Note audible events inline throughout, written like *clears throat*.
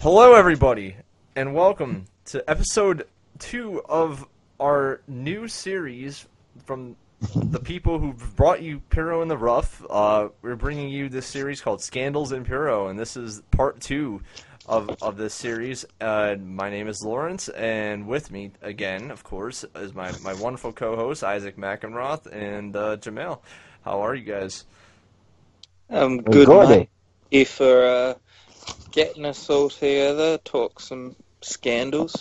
Hello, everybody, and welcome to episode two of our new series from the people who brought you Puro in the Rough. Uh, we're bringing you this series called Scandals in Puro, and this is part two of, of this series. Uh, my name is Lawrence, and with me, again, of course, is my, my wonderful co host, Isaac McEnroth, and uh, Jamel. How are you guys? Um, good, Good. mate. You for uh, getting us all together, talk some scandals.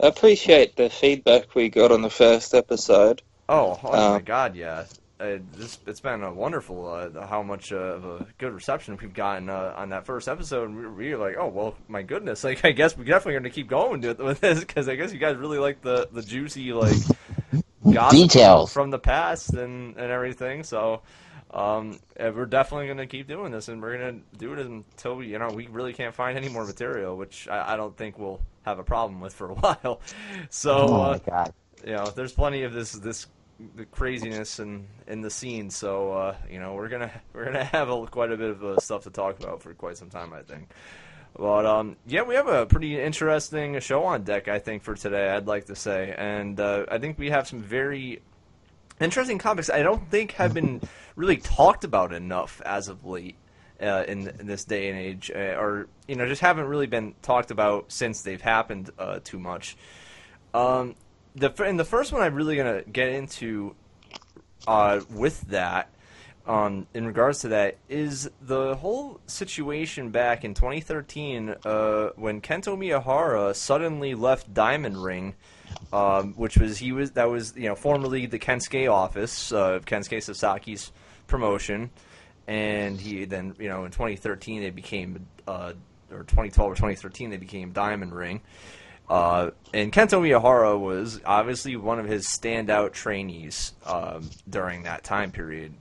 I appreciate the feedback we got on the first episode. Oh, oh my Um, God, yeah. Uh, this, it's been a wonderful uh, how much uh, of a good reception we've gotten uh, on that first episode. We we were like, oh well, my goodness! *laughs* Like, I guess we're definitely going to keep going with, with this because I guess you guys really like the the juicy like Details. from the past and and everything. So, um, uh, we're definitely going to keep doing this, and we're going to do it until we, you know we really can't find any more material, which I, I don't think we'll have a problem with for a *laughs* while. So, Oh uh, god. you know, there's plenty of this this the craziness in in the scene. So uh, you know, we're gonna *laughs* we're gonna have a, quite a bit of uh, stuff to talk about for quite some time, I think. But um, yeah, we have a pretty interesting show on deck, I think, for today. I'd like to say, and uh, I think we have some very interesting comics I don't think have been really talked about enough as of late. Uh, in, in this day and age, uh, or you know, just haven't really been talked about since they've happened uh, too much. Um, the and the first one I'm really gonna get into uh, with that, um, in regards to that, is the whole situation back in 2013 uh, when Kento Miyahara suddenly left Diamond Ring, um, which was he was that was you know formerly the Kensuke office uh, of Kensuke Sasaki's promotion, and he then you know in 2013 they became uh, or 2012 or 2013 they became Diamond Ring. Uh, and Kento Miyahara was obviously one of his standout trainees um, during that time period.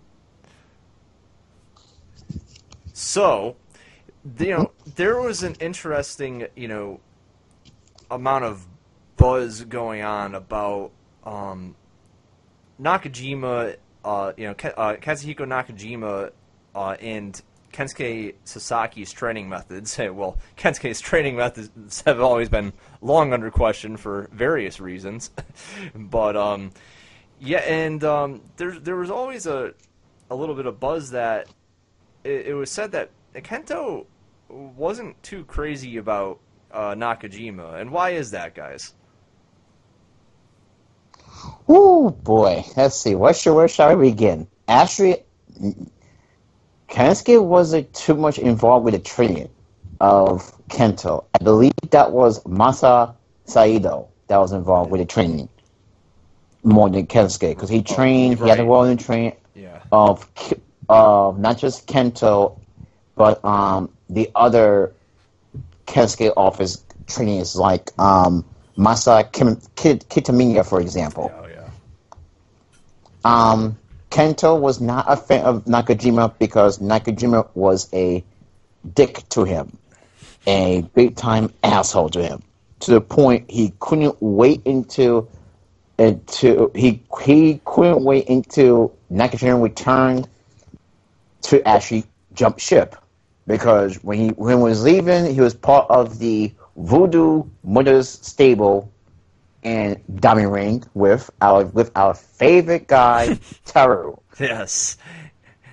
So, you know, there was an interesting, you know, amount of buzz going on about um, Nakajima, uh, you know, uh, Katsuhiko Nakajima uh, and Kensuke Sasaki's training methods. *laughs* Well, Kensuke's training methods have always been long under question for various reasons, *laughs* but um, yeah, and um, there there was always a a little bit of buzz that it, it was said that Kento wasn't too crazy about uh, Nakajima, and why is that, guys? Oh boy. Let's see. Where should where shall we begin? Actually, Kensuke wasn't too much involved with the training of Kento. I believe that was Masa Saito that was involved with the training more than Kensuke because he trained. He had a role in training Yeah. of of not just Kento, but um, the other Kensuke office trainees like um, Masa Kitamiya, for example. Oh yeah. Um, Kento was not a fan of Nakajima because Nakajima was a dick to him, a big time asshole to him, to the point he couldn't wait until until he he couldn't wait until Nakajima returned to actually jump ship because when he when he was leaving, he was part of the Voodoo Murders stable and Diamond Ring with our with our favorite guy *laughs* Taru. Yes.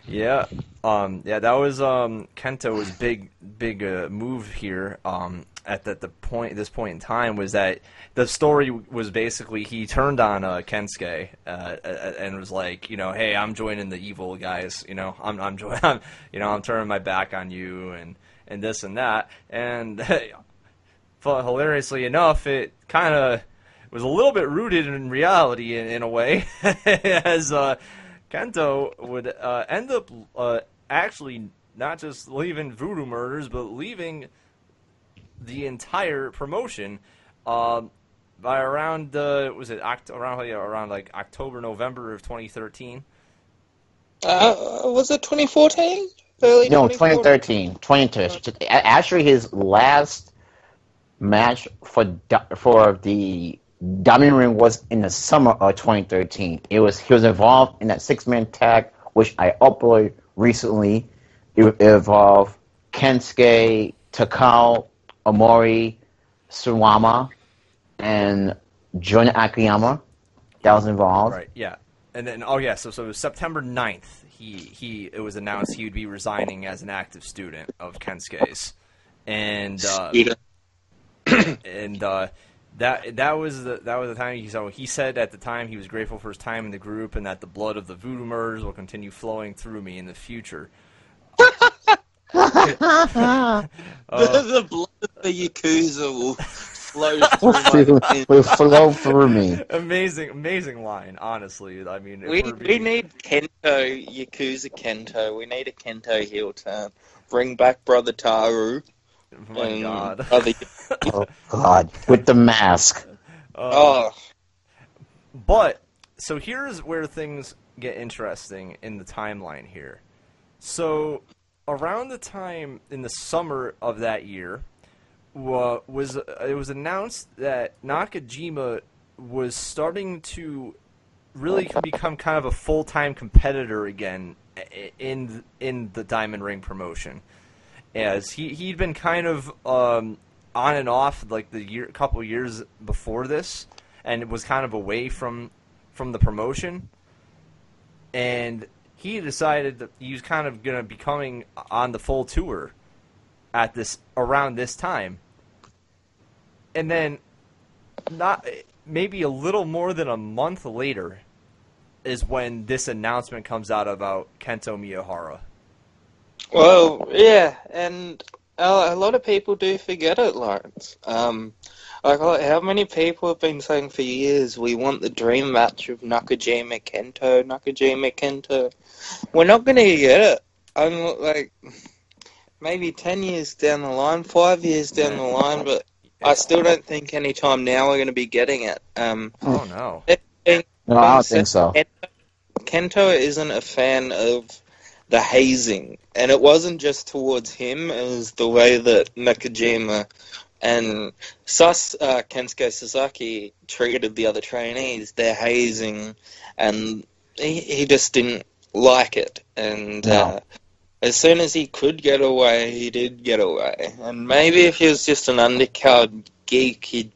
Yeah. Um, yeah, that was um, Kento's big, big uh, move here. Um, at the, the point, this point in time, was that the story was basically he turned on uh, Kensuke uh, uh, and was like, you know, hey, I'm joining the evil guys. You know, I'm, I'm joining. *laughs* I'm, you know, I'm turning my back on you and and this and that. And *laughs* hilariously enough, it kind of was a little bit rooted in reality in, in a way, *laughs* as uh, Kento would uh, end up uh, actually not just leaving Voodoo Murders, but leaving the entire promotion um, by around uh, was it Oct- around yeah, around like October November of 2013. Uh, was it 2014? Early No, 2014? 2013. 2013. Actually, his last match for for the Diamond Ring was in the summer of 2013. It was he was involved in that six man tag, which I uploaded recently. It involved Kensuke, Takao, Omori Suwama and Jun Akiyama that was involved. Right. Yeah. And then oh yeah, so so it was September 9th. He he it was announced he would be resigning as an active student of Kensuke's. And uh, Peter. *clears throat* and uh, that that was the that was the time he so he said at the time he was grateful for his time in the group and that the blood of the voodoo murders will continue flowing through me in the future. *laughs* Uh, the blood of the Yakuza will flow *laughs* through my will flow through me. amazing amazing line, honestly. I mean, We, we're we being- need Kento, Yakuza Kento. We need a Kento heel turn. Bring back Brother Taru. Oh *laughs* my and god. *laughs* Brother, *laughs* Oh God, with the mask. Uh, oh, But so here's where things get interesting in the timeline here. So around the time in the summer of that year, wa- was it was announced that Nakajima was starting to really become kind of a full time competitor again in in the Diamond Ring promotion, as he he'd been kind of um, on and off like the year couple years before this, and was kind of away from from the promotion, and he decided that he was kind of to be coming on the full tour at this around this time, and then not maybe a little more than a month later is when this announcement comes out about Kento Miyahara. Well, yeah, and a, a lot of people do forget it, Lawrence. Um, like, like, how many people have been saying for years, we want the dream match of Nakajima Kento, Nakajima Kento. We're not going to get it. I'm like, maybe 10 years down the line, 5 years down the line, but I still don't think any time now we're going to be getting it. Um, Oh no! No, I don't think so. Kento, Kento isn't a fan of the hazing, and it wasn't just towards him. It was the way that Nakajima and Sus uh, Kensuke Sasaki treated the other trainees. They're hazing, and he, he just didn't like it. And No. uh, as soon as he could get away, he did get away. And maybe if he was just an undercard geek, he'd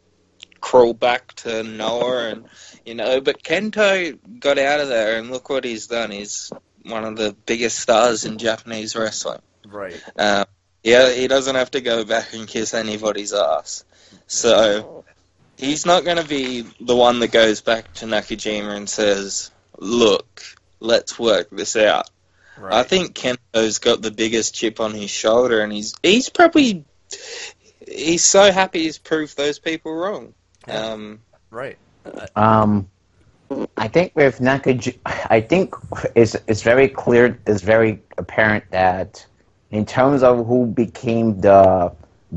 crawl back to Noah and you know. But Kento got out of there, and look what he's done. He's one of the biggest stars in Japanese wrestling. Right. Um, yeah, he doesn't have to go back and kiss anybody's ass. So he's not going to be the one that goes back to Nakajima and says, "Look, let's work this out." Right. I think Kento's got the biggest chip on his shoulder, and he's he's probably he's so happy he's proved those people wrong. Yeah. Um, right. Um, I think with Nakajima, I think it's it's very clear, it's very apparent that in terms of who became the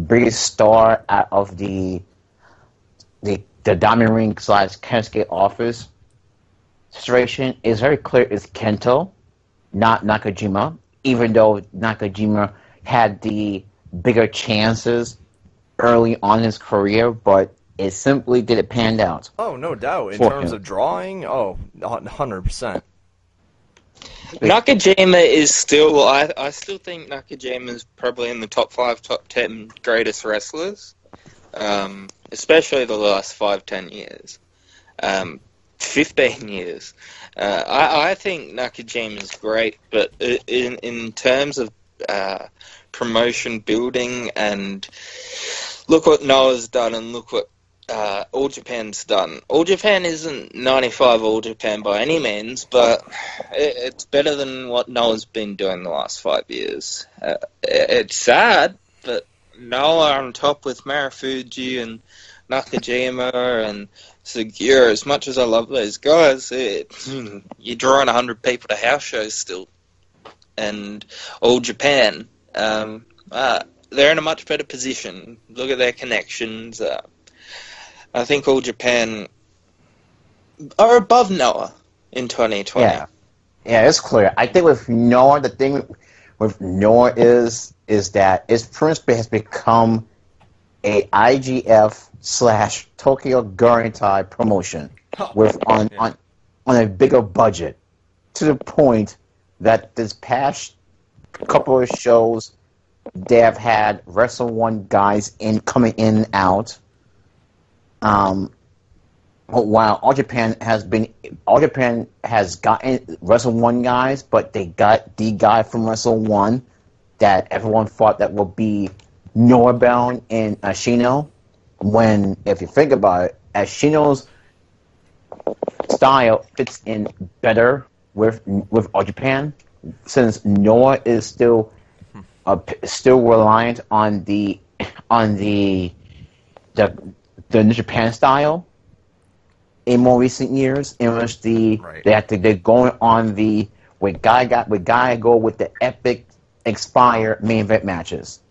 biggest star out of the the the Diamond Ring slash Kensuke office situation, it's very clear it's Kento, not Nakajima. Even though Nakajima had the bigger chances early on his career, but it simply did it panned out. Oh, no doubt. In For terms him. of drawing, oh, 100%. Nakajima is still I I still think Nakajima is probably in the top five, top ten greatest wrestlers, um, especially the last five, ten years, um, fifteen *laughs* years. Uh, I I think Nakajima is great, but in in terms of uh, promotion building and look what Noah's done and look what uh, All Japan's done. All Japan isn't 95 All Japan by any means, but it, it's better than what Noah's been doing the last five years. Uh, it, it's sad, but Noah on top with Marufuji and Nakajima and Sugiura, as much as I love those guys, it, *laughs* you're drawing 100 people to house shows still. And All Japan, um, uh, they're in a much better position. Look at their connections. Uh, I think All Japan are above Noah in 2020. Yeah, yeah, it's clear. I think with Noah, the thing with Noah is is that its principle has become a IGF slash Tokyo Gurentai promotion oh, with on, on on a bigger budget to the point that this past couple of shows they have had Wrestle One guys in coming in and out. Um, while All Japan has been, All Japan has gotten Wrestle One guys, but they got the guy from Wrestle One that everyone thought that would be Norbound and Ashino. When, if you think about it, Ashino's style fits in better with with All Japan, since Noah is still uh, still reliant on the on the the the New Japan style in more recent years, in which the Right. they have to they're going on the with guy got with guy go with the epic expire main event matches.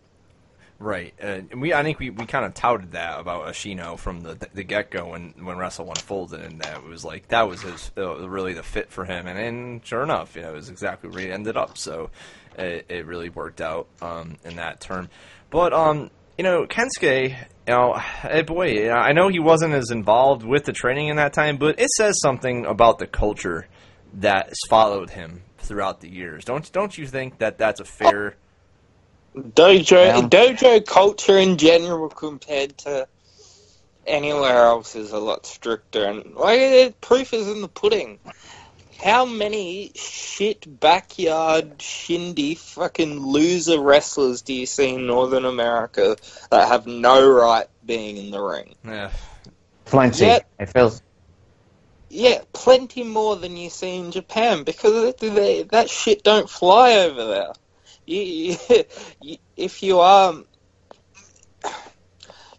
Right, uh, and we I think we, we kind of touted that about Ashino from the the get go when when Wrestle One folded, and that was like that was his uh, really the fit for him, and, and sure enough, you know, it was exactly where he ended up. So it, it really worked out um, in that term. But um, you know, Kensuke, you know, eh, boy, I know he wasn't as involved with the training in that time, but it says something about the culture that has followed him throughout the years. Don't don't you think that that's a fair? Dojo dojo culture in general compared to anywhere else is a lot stricter, and like proof is in the pudding. How many shit backyard shindy fucking loser wrestlers do you see in Northern America that have no right being in the ring? Yeah, Plenty. Yeah. It feels Yeah, plenty more than you see in Japan because they, that shit don't fly over there. You, you, *laughs* if you are,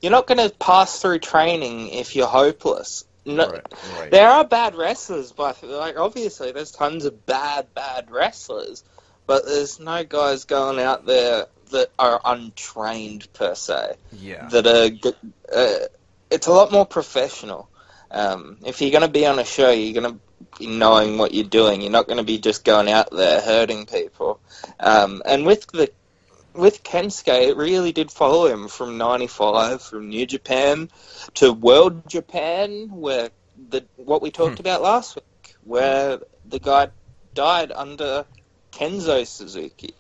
you're not going to pass through training if you're hopeless. No, right, right. there are bad wrestlers, but like obviously there's tons of bad, bad wrestlers, but there's no guys going out there that are untrained per se yeah. that are. Uh, it's a lot more professional. Um, if you're going to be on a show, you're going to be knowing what you're doing. You're not going to be just going out there hurting people. Um, and with the with Kensuke, it really did follow him from '95, from New Japan to World Japan, where the what we talked about last week, where the guy died under Kenzo Suzuki.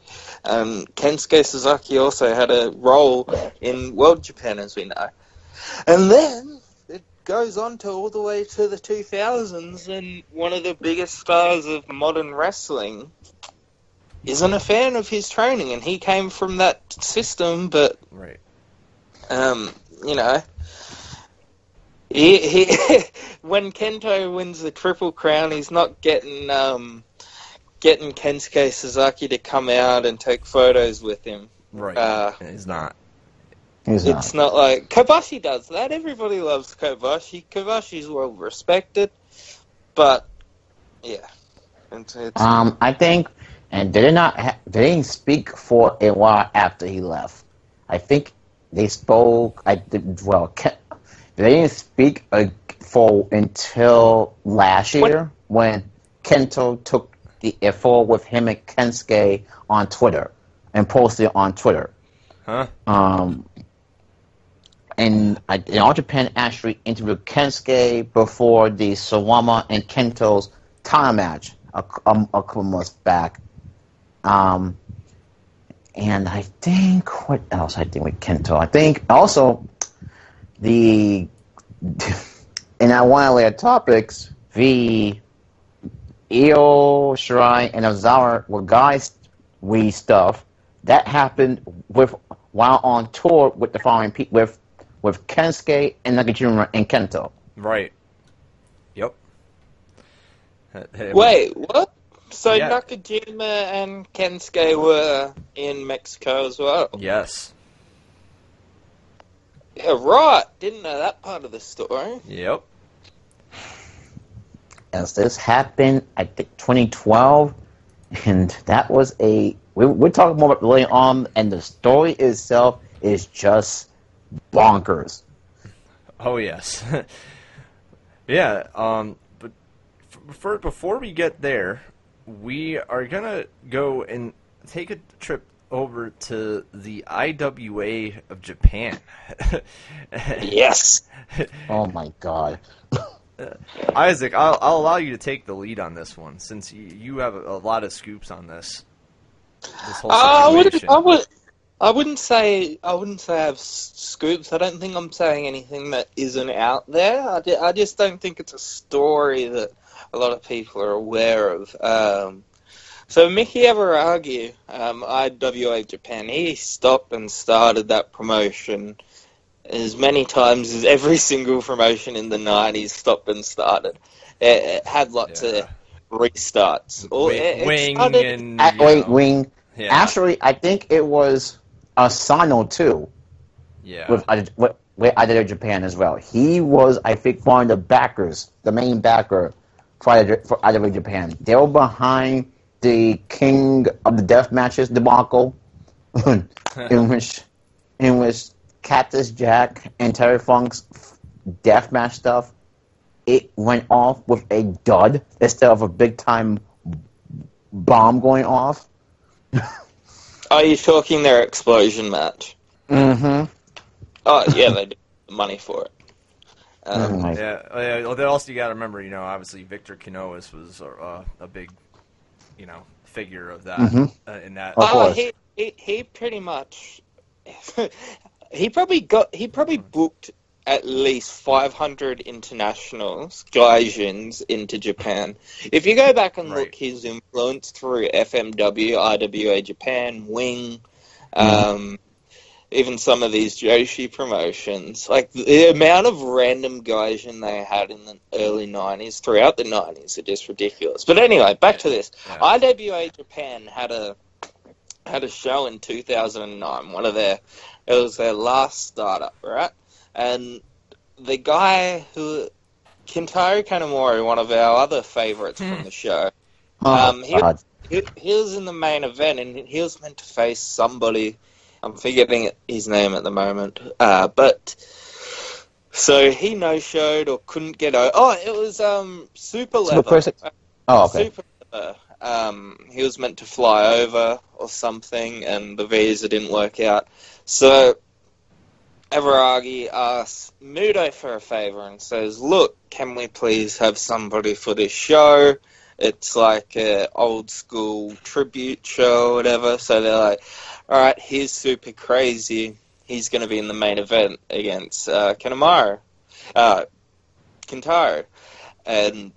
Um, Kensuke Suzuki also had a role in World Japan, as we know. And then it goes on to all the way to the 2000s, and one of the biggest stars of modern wrestling isn't a fan of his training, and he came from that system, but Right. um, you know, he, he *laughs* when Kento wins the Triple Crown, he's not getting um, getting Kensuke Suzuki to come out and take photos with him. Right. Uh, He's not. he's not. It's not like Kobashi does that. Everybody loves Kobashi. Kobashi's well respected, but yeah, it's, it's Um, I think, and they did not. Ha- they didn't speak for a while after he left. I think they spoke. I did well. They didn't speak uh, for until last year when Kento took the info with him and Kensuke on Twitter and posted it on Twitter. Huh? Um, and I, and All Japan actually interviewed Kensuke before the Suwama and Kento's title match a, a, a couple months back. Um, and I think what else? I think with Kento. I think also the in our one of later topics, the Io Shirai and Ozawa were guys we stuff that happened with while on tour with the following pe- with with Kensuke and Nakajima and Kento. Right. Yep. It wait, what? So Yeah. Nakajima and Kensuke were in Mexico as well. Yes. Yeah, right. Didn't know that part of the story. Yep. As this happened, I think 2012, and that was a we, we're talking more about later on, and the story itself is just bonkers. Oh yes. *laughs* yeah. Um. But f- for, before we get there, we are gonna go and take a trip over to the IWA of Japan. *laughs* Yes. Oh my god! Isaac, I'll, I'll allow you to take the lead on this one since you, you have a, a lot of scoops on this. This whole Uh, I would, situation. I would, I wouldn't say I wouldn't say I have scoops. I don't think I'm saying anything that isn't out there. I, ju- I just don't think it's a story that a lot of people are aware of. Um, so Mickey Everagi, um, IWA Japan, he stopped and started that promotion as many times as every *laughs* single promotion in the '90s stopped and started. It, it had lots Yeah. of restarts. Or Wing, it- it wing and At, you wait, know, wing. yeah, Actually, I think it was Asano too yeah. with Ida- with, with IWA Japan as well. He was, I think, one of the backers, the main backer for for IWA Japan. They were behind the King of the Death Matches debacle, *laughs* in which in which Cactus Jack and Terry Funk's death match stuff. It went off with a dud instead of a big time bomb going off. Are you talking their explosion match? Mm-hmm. Oh yeah, they did money for it. Um, Like, Yeah, uh, yeah. Well, also you got to remember, you know, obviously Victor Quinones was uh, a big, you know, figure of that Mhm. uh, in that. Oh, course. he, he he pretty much *laughs* he probably got he probably booked at least 500 internationals, gaijins, into Japan. If you go back and Right. look his influence through FMW, IWA Japan, Wing, Mm-hmm. um, even some of these Joshi promotions, like the amount of random gaijin they had in the early 90s, throughout the 90s, are just ridiculous. But anyway, back to this. Yeah. IWA Japan had a had a show in 2009. One of their it was their last startup, right? And the guy who Kintaro Kanemura, one of our other favorites from the show, oh, Um, he- he, he was in the main event and he was meant to face somebody. I'm forgetting his name at the moment, uh, but so he no showed or couldn't get over. Oh, it was um Super Super Leather. Chris- Oh, okay. Super Leather. Um, he was meant to fly over or something, and the visa didn't work out. So Everagi asks Muto for a favor and says, "Look, can we please have somebody for this show? It's like a old school tribute show, or whatever." So they're like, "All right, here's super crazy. He's going to be in the main event against uh, Kanemura, uh, Kintaro, and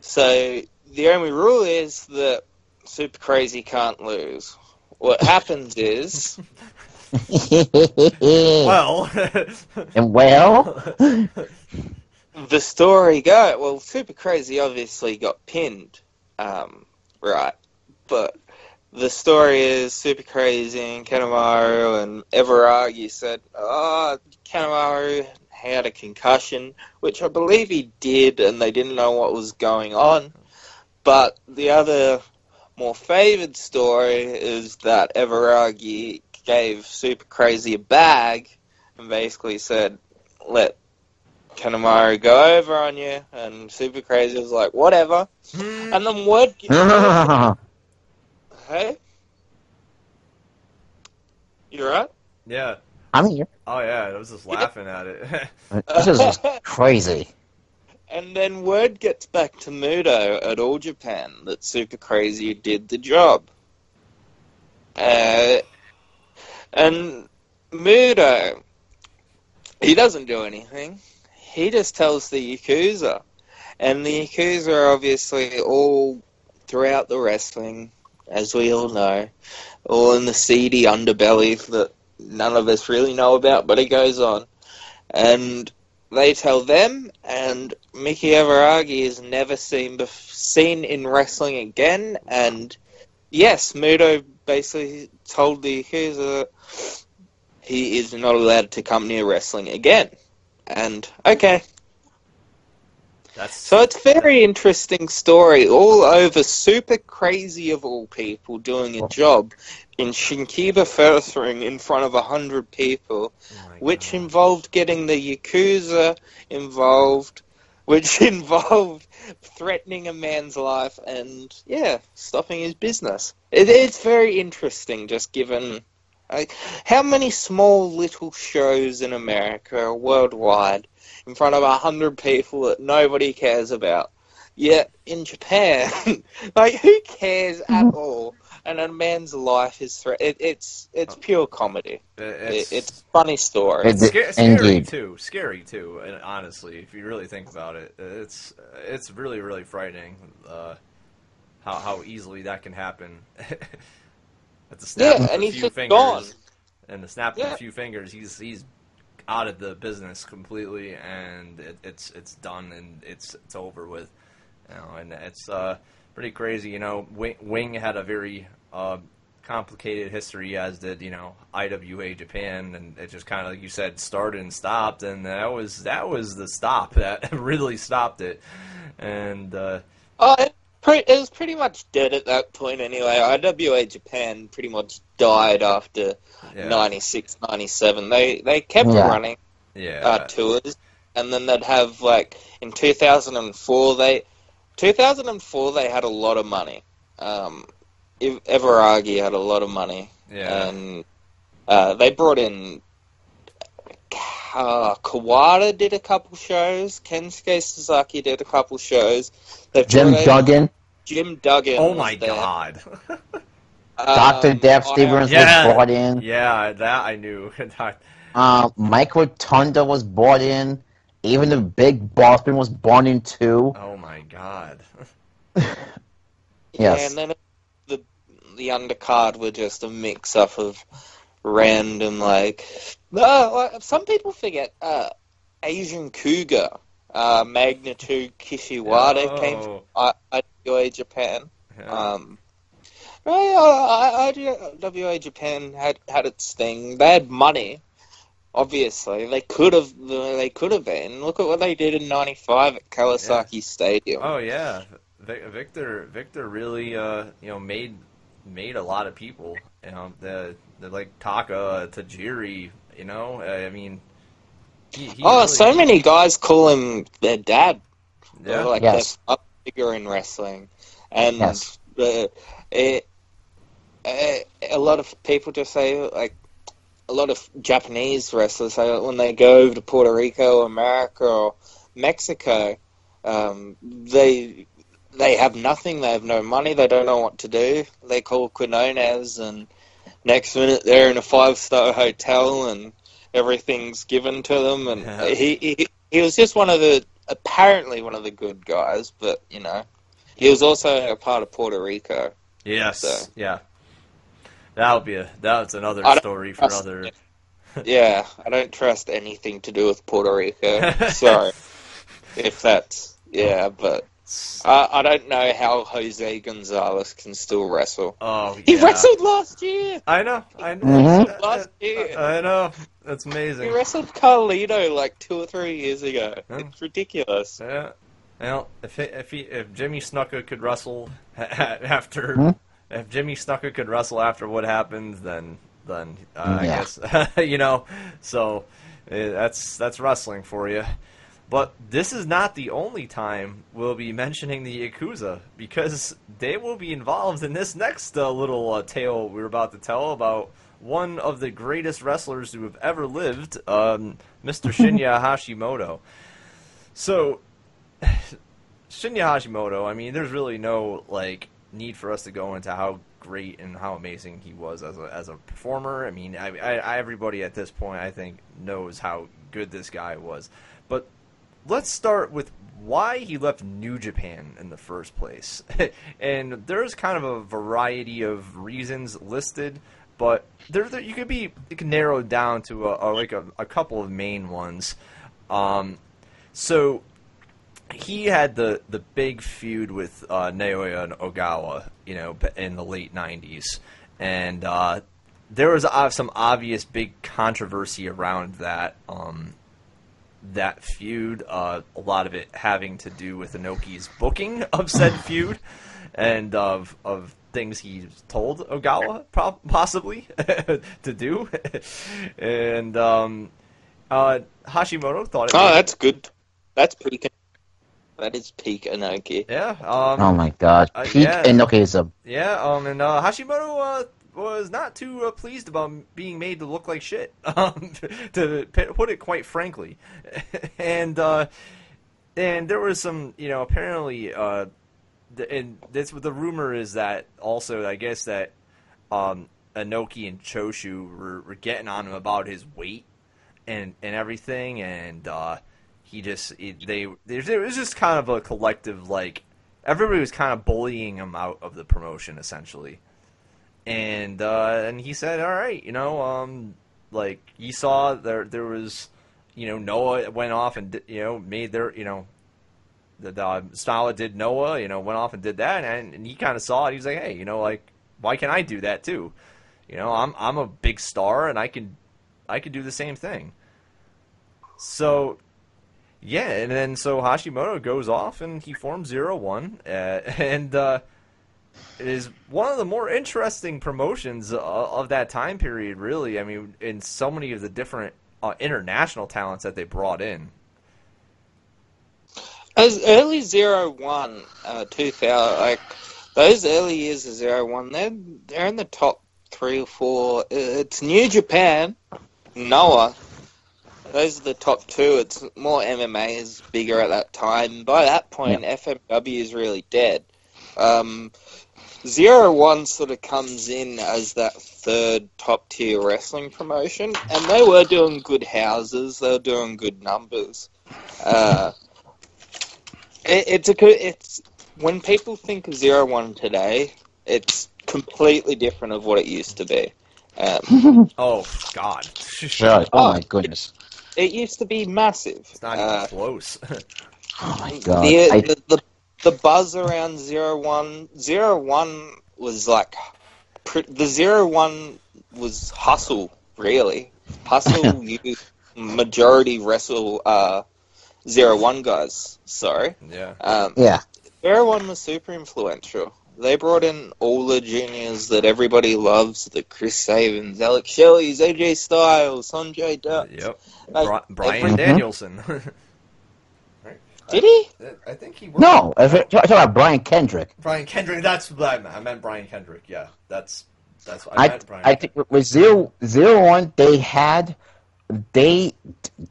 so the only rule is that super crazy can't lose. What *laughs* happens is." *laughs* Well, *laughs* and well, the story go well super crazy obviously got pinned um, right but the story is super crazy and kanemura and everagi said oh kanemura had a concussion which i believe he did and they didn't know what was going on but the other more favored story is that everagi gave super crazy a bag and basically said let Kanemura go over on you, and Super Crazy was like, whatever. Hmm. And then word, *laughs* hey, you're right? yeah. I'm here. Oh yeah, I was just laughing at it. This is just *laughs* crazy. And then word gets back to Muto at All Japan that Super Crazy did the job. Uh, and Muto, he doesn't do anything. He just tells the Yakuza. And the Yakuza are obviously all throughout the wrestling, as we all know, all in the seedy underbelly that none of us really know about, but it goes on. And they tell them, and Mickey Everagi is never seen bef- seen in wrestling again. And yes, Muto basically told the Yakuza he is not allowed to come near wrestling again. And okay, That's so it's a very interesting story, all over super crazy of all people doing a job in Shinkiba First Ring in front of a hundred people Oh which God. involved getting the Yakuza involved, which *laughs* involved threatening a man's life and, yeah, stopping his business. It, it's very interesting, just given like, how many small little shows in America or worldwide in front of a hundred people that nobody cares about. Yet in Japan, *laughs* like who cares at mm-hmm. all and a man's life is thre- it, it's it's oh. pure comedy. It- It, It's, it's a funny story. It's- Sca- scary Indeed. too. Scary too. And honestly, if you really think about it, uh, it's uh, it's really really frightening. Uh, how how easily that can happen. *laughs* At the snap Yeah, of and a he's few just fingers, gone. and the snap of a few fingers, he's he's out of the business completely, and it, it's it's done and it's it's over with. You know, and it's uh, pretty crazy. You know, Wing, had a very uh, complicated history, as did you know IWA Japan, and it just kind of like you said started and stopped, and that was that was the stop *laughs* that really stopped it. And uh, Oh, it, was pretty much dead at that point anyway. IWA Japan pretty much died after yeah, 96, 97. They they kept Yeah. running yeah, uh, tours, and then they'd have like in 2004 they 2004 they had a lot of money. Um, Everagi had a lot of money, yeah, and uh, they brought in. Uh, Kawada did a couple shows. Kensuke Sasaki did a couple shows. They've Jim brought Duggan, Jim Duggan. Oh my there. god. Dr. Um, Dev Stevens Yeah. was brought in. yeah, that I knew. *laughs* Uh, Mike Rotunda was brought in. Even the big Bossman was brought in too. oh my god. *laughs* Yeah, Yes. and then the the undercard were just a mix up of random like. No, like, some people forget uh, Asian Cougar, uh, Magnitude Kishiwada came from Oh, I- IWA Japan. yeah. Um, IWA Japan had had its thing. They had money. Obviously, they could have. They could have been. Look at what they did in '95 at Kawasaki Stadium. Oh yeah, Victor Victor really uh, you know made made a lot of people. You know the the like Taka Tajiri. You know I mean. He, he oh, really- so many guys call him their dad. Yeah. like Yes. their figure in wrestling, and Yes. the it, eh, a lot of people just say like a lot of Japanese wrestlers say when they go over to Puerto Rico, America, or Mexico, um, they they have nothing. They have no money. They don't know what to do. They call Quinones, and next minute they're in a five star hotel, and everything's given to them. And Yeah. he, he he was just one of the apparently one of the good guys, but you know he was also a part of Puerto Rico. Yes. So- Yeah. That'll be a that's another story for other. Yeah, I don't trust anything to do with Puerto Rico. *laughs* Sorry if that's yeah, but I, I don't know how Jose Gonzalez can still wrestle. Oh He wrestled last year. I know. I know. Mhm. Last year. I know. That's amazing. He wrestled Carlito like two or three years ago. Huh? It's ridiculous. Yeah. Well, if he, if he, if Jimmy Snuka could wrestle *laughs* after Hmm? if Jimmy Snuka could wrestle after what happened, then then uh, I guess *laughs* you know. So uh, that's that's wrestling for you. But this is not the only time we'll be mentioning the Yakuza because they will be involved in this next uh, little uh, tale we're about to tell about one of the greatest wrestlers who have ever lived, um, Mr. *laughs* Shinya Hashimoto. So, *sighs* Shinya Hashimoto, I mean, there's really no like need for us to go into how great and how amazing he was as a as a performer. I mean, I, I, I everybody at this point I think knows how good this guy was. But let's start with why he left New Japan in the first place. *laughs* and there's kind of a variety of reasons listed, but there, there you could be you narrow down to a, a like a, a couple of main ones. Um, so he had the the big feud with uh, Naoya and Ogawa, you know, in the late '90s, and uh, there was uh, some obvious big controversy around that um, that feud. Uh, a lot of it having to do with Inoki's booking of said *laughs* feud, and of of things he told Ogawa pro- possibly *laughs* to do, and um, uh, Hashimoto thought it. Oh, was- that's good. That's peak. That is peak Inoki. yeah. Um, Oh my god. Uh, Peak yeah. Inokiism. Yeah, um, and uh, Hashimoto uh, was not too uh, pleased about being made to look like shit, *laughs* um, to put it quite frankly. *laughs* and uh, and there was some, you know, apparently uh, the, and this the rumor is that also I guess that um, Inoki and Choshu were, were getting on him about his weight and and everything, and uh, he just he, they there's it was just kind of a collective like everybody was kind of bullying him out of the promotion essentially, and uh, and he said, all right, you know, um, like saw there there was, you know, Noah went off and you know made their you know. The, the Stala did Noah, you know, went off and did that, and, and he kind of saw it. He was like, "Hey, you know, like, why can't I do that too? You know, I'm I'm a big star, and I can I can do the same thing." So, yeah, and then so Hashimoto goes off and he forms Zero One, uh, *laughs* and uh, it is one of the more interesting promotions uh, of that time period. Really, I mean, in so many of the different uh, international talents that they brought in. As early zero one, uh, two thousand, like those early years of zero one, they're they're in the top three or four. It's New Japan, Noah. Those are the top two. It's more MMA is bigger at that time. By that point, FMW is really dead. Um, Zero One sort of comes in as that third top tier wrestling promotion, and they were doing good houses. They were doing good numbers. Uh, it, it's a good. It's when people think of Zero One today, it's completely different of what it used to be. Um, *laughs* Oh God, Really? Oh my goodness. it used to be massive. it's not even Uh, close. *laughs* Oh my god. the, I- the, the the buzz around zero one zero one was like pr- the zero one was hustle really hustle *laughs* you majority wrestle uh zero one guys sorry yeah, um yeah. zero one was super influential they brought in all the juniors that everybody loves the Chris Sabins, Alex Shelley's, AJ Styles, Sanjay Dutt. yep. Like, Bri- Brian Danielson. *laughs* Did he? I think he. Worked No, if it, talk about Brian Kendrick. Brian Kendrick. That's what I meant. I meant Brian Kendrick. Yeah, that's that's what I, I meant. Brian. I think with zero zero one they had they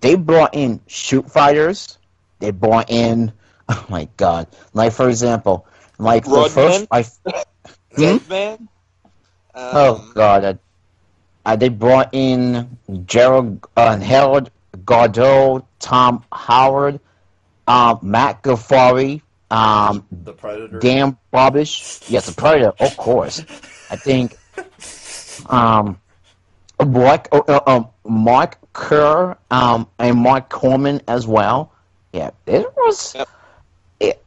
they brought in shoot fighters. They brought in *laughs* oh my god. Like for example, like the first I *laughs* Hmm? Deadman? Um, oh god. Uh, uh, they brought in Gerald uh, Harold Gordeau, Tom Howard, um, Matt Ghaffari, um, the Predator. Dan Bobish. Yes, the Predator, of course. I think um, Mark, uh, uh, um, Mark Kerr um, and Mark Coleman as well. Yeah, it was. Yep. It,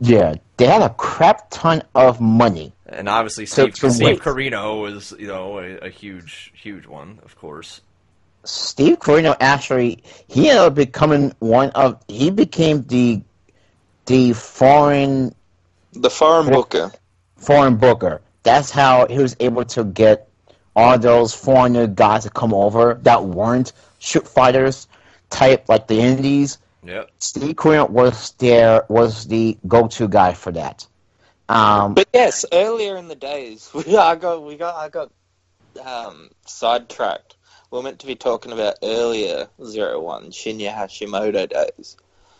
yeah, they had a crap ton of money. And obviously, So- Steve, so Steve. Corino was, you know, a, a huge, huge one, of course. Steve Corino actually he ended up becoming one of he became the the foreign The foreign booker. foreign booker. That's how he was able to get all those foreigner guys to come over that weren't shoot fighters type like the Indies. Yep. Steve Corino was there was the go to guy for that. Um, But yes, earlier in the days, *laughs* we I got we got I got um, sidetracked. We are meant to be talking about earlier zero one Shinya Hashimoto days.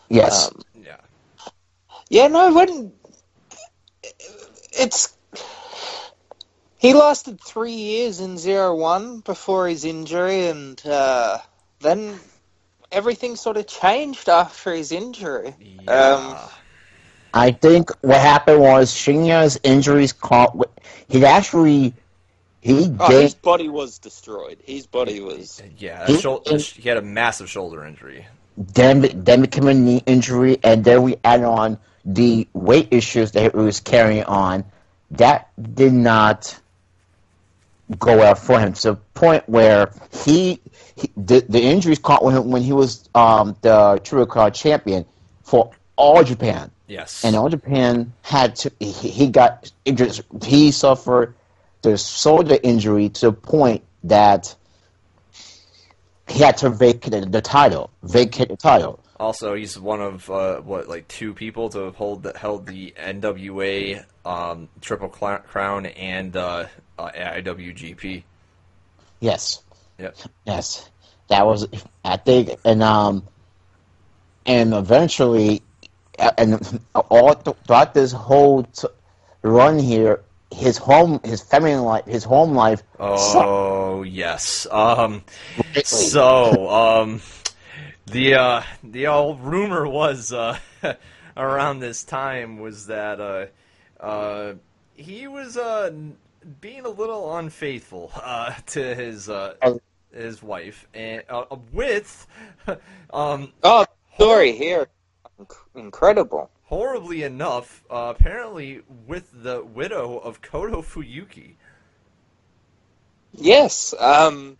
yes, Um, Yeah. yeah, no, when it's he lasted three years in zero one before his injury, and uh, then everything sort of changed after his injury. Yeah. I think what happened was Shinya's injuries caught. He'd actually he Oh, gained his body was destroyed. His body was. yeah. He- That shou- he had a massive shoulder injury. then then became a knee injury, and then we add on the weight issues that he was carrying on. That did not go well for him to the point where he, he the, the injuries caught him when he was um, the True Card champion for all Japan, Yes. and all Japan had to. He, he got injured. He suffered the shoulder injury to the point that he had to vacate the, title. Vacate the title. Also, he's one of uh, what like two people to have hold the, held the NWA um, Triple Crown and uh, uh, IWGP. Yes. Yep. Yes. That was I think and um and eventually and all th- throughout this whole t- run here, his home, his family life, his home life. Oh yes. Um. So um, the uh the old rumor was uh *laughs* around this time was that uh uh he was uh being a little unfaithful *laughs* uh to his uh his wife and uh, with *laughs* um Oh, story here, incredible. Horribly enough uh, apparently with the widow of Kodo Fuyuki. Yes. Um,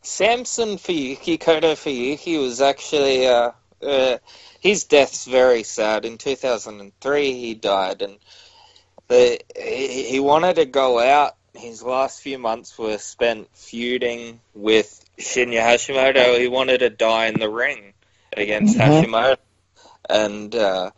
Samson Fuyuki, Kodo Fuyuki, was actually uh, uh, his death's very sad. In 2003, he died, and the, he, he wanted to go out. His last few months were spent feuding with Shinya Hashimoto. He wanted to die in the ring against Mhm. Hashimoto, and uh,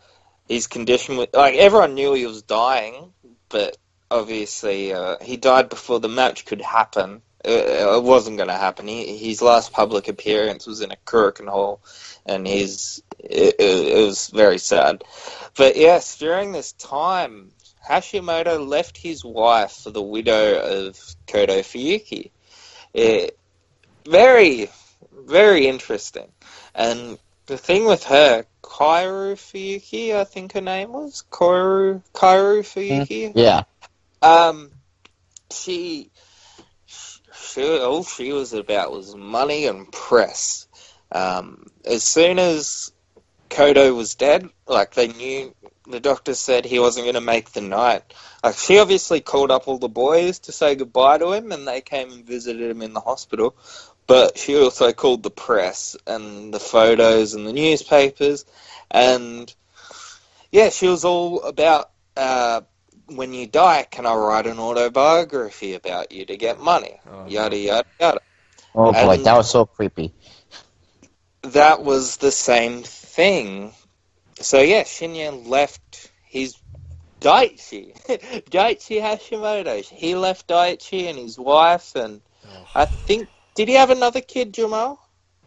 his condition was like everyone knew he was dying, but obviously uh, he died before the match could happen. It, it wasn't going to happen. He, his last public appearance was in a Korakuen Hall, and it, it, it was very sad. But yes, during this time, Hashimoto left his wife for the widow of Kodo Fuyuki. It, very, very interesting. And the thing with her, Kaoru Fuyuki, I think her name was Kaoru Kaoru Fuyuki. Yeah, Um, she, she, all she was about was money and press. Um, as soon as Kodo was dead, like they knew, the doctor said he wasn't going to make the night. Like she obviously called up all the boys to say goodbye to him, and they came and visited him in the hospital. But she also called the press and the photos and the newspapers, and yeah, she was all about. Uh, when you die, can I write an autobiography about you to get money? Oh, Yada yada yada. Oh boy, And- that was so creepy. That was the same thing. So yeah, Shinya left his Daichi, *laughs* Daichi Hashimoto. He left Daichi and his wife, and I think did he have another kid, Jamal?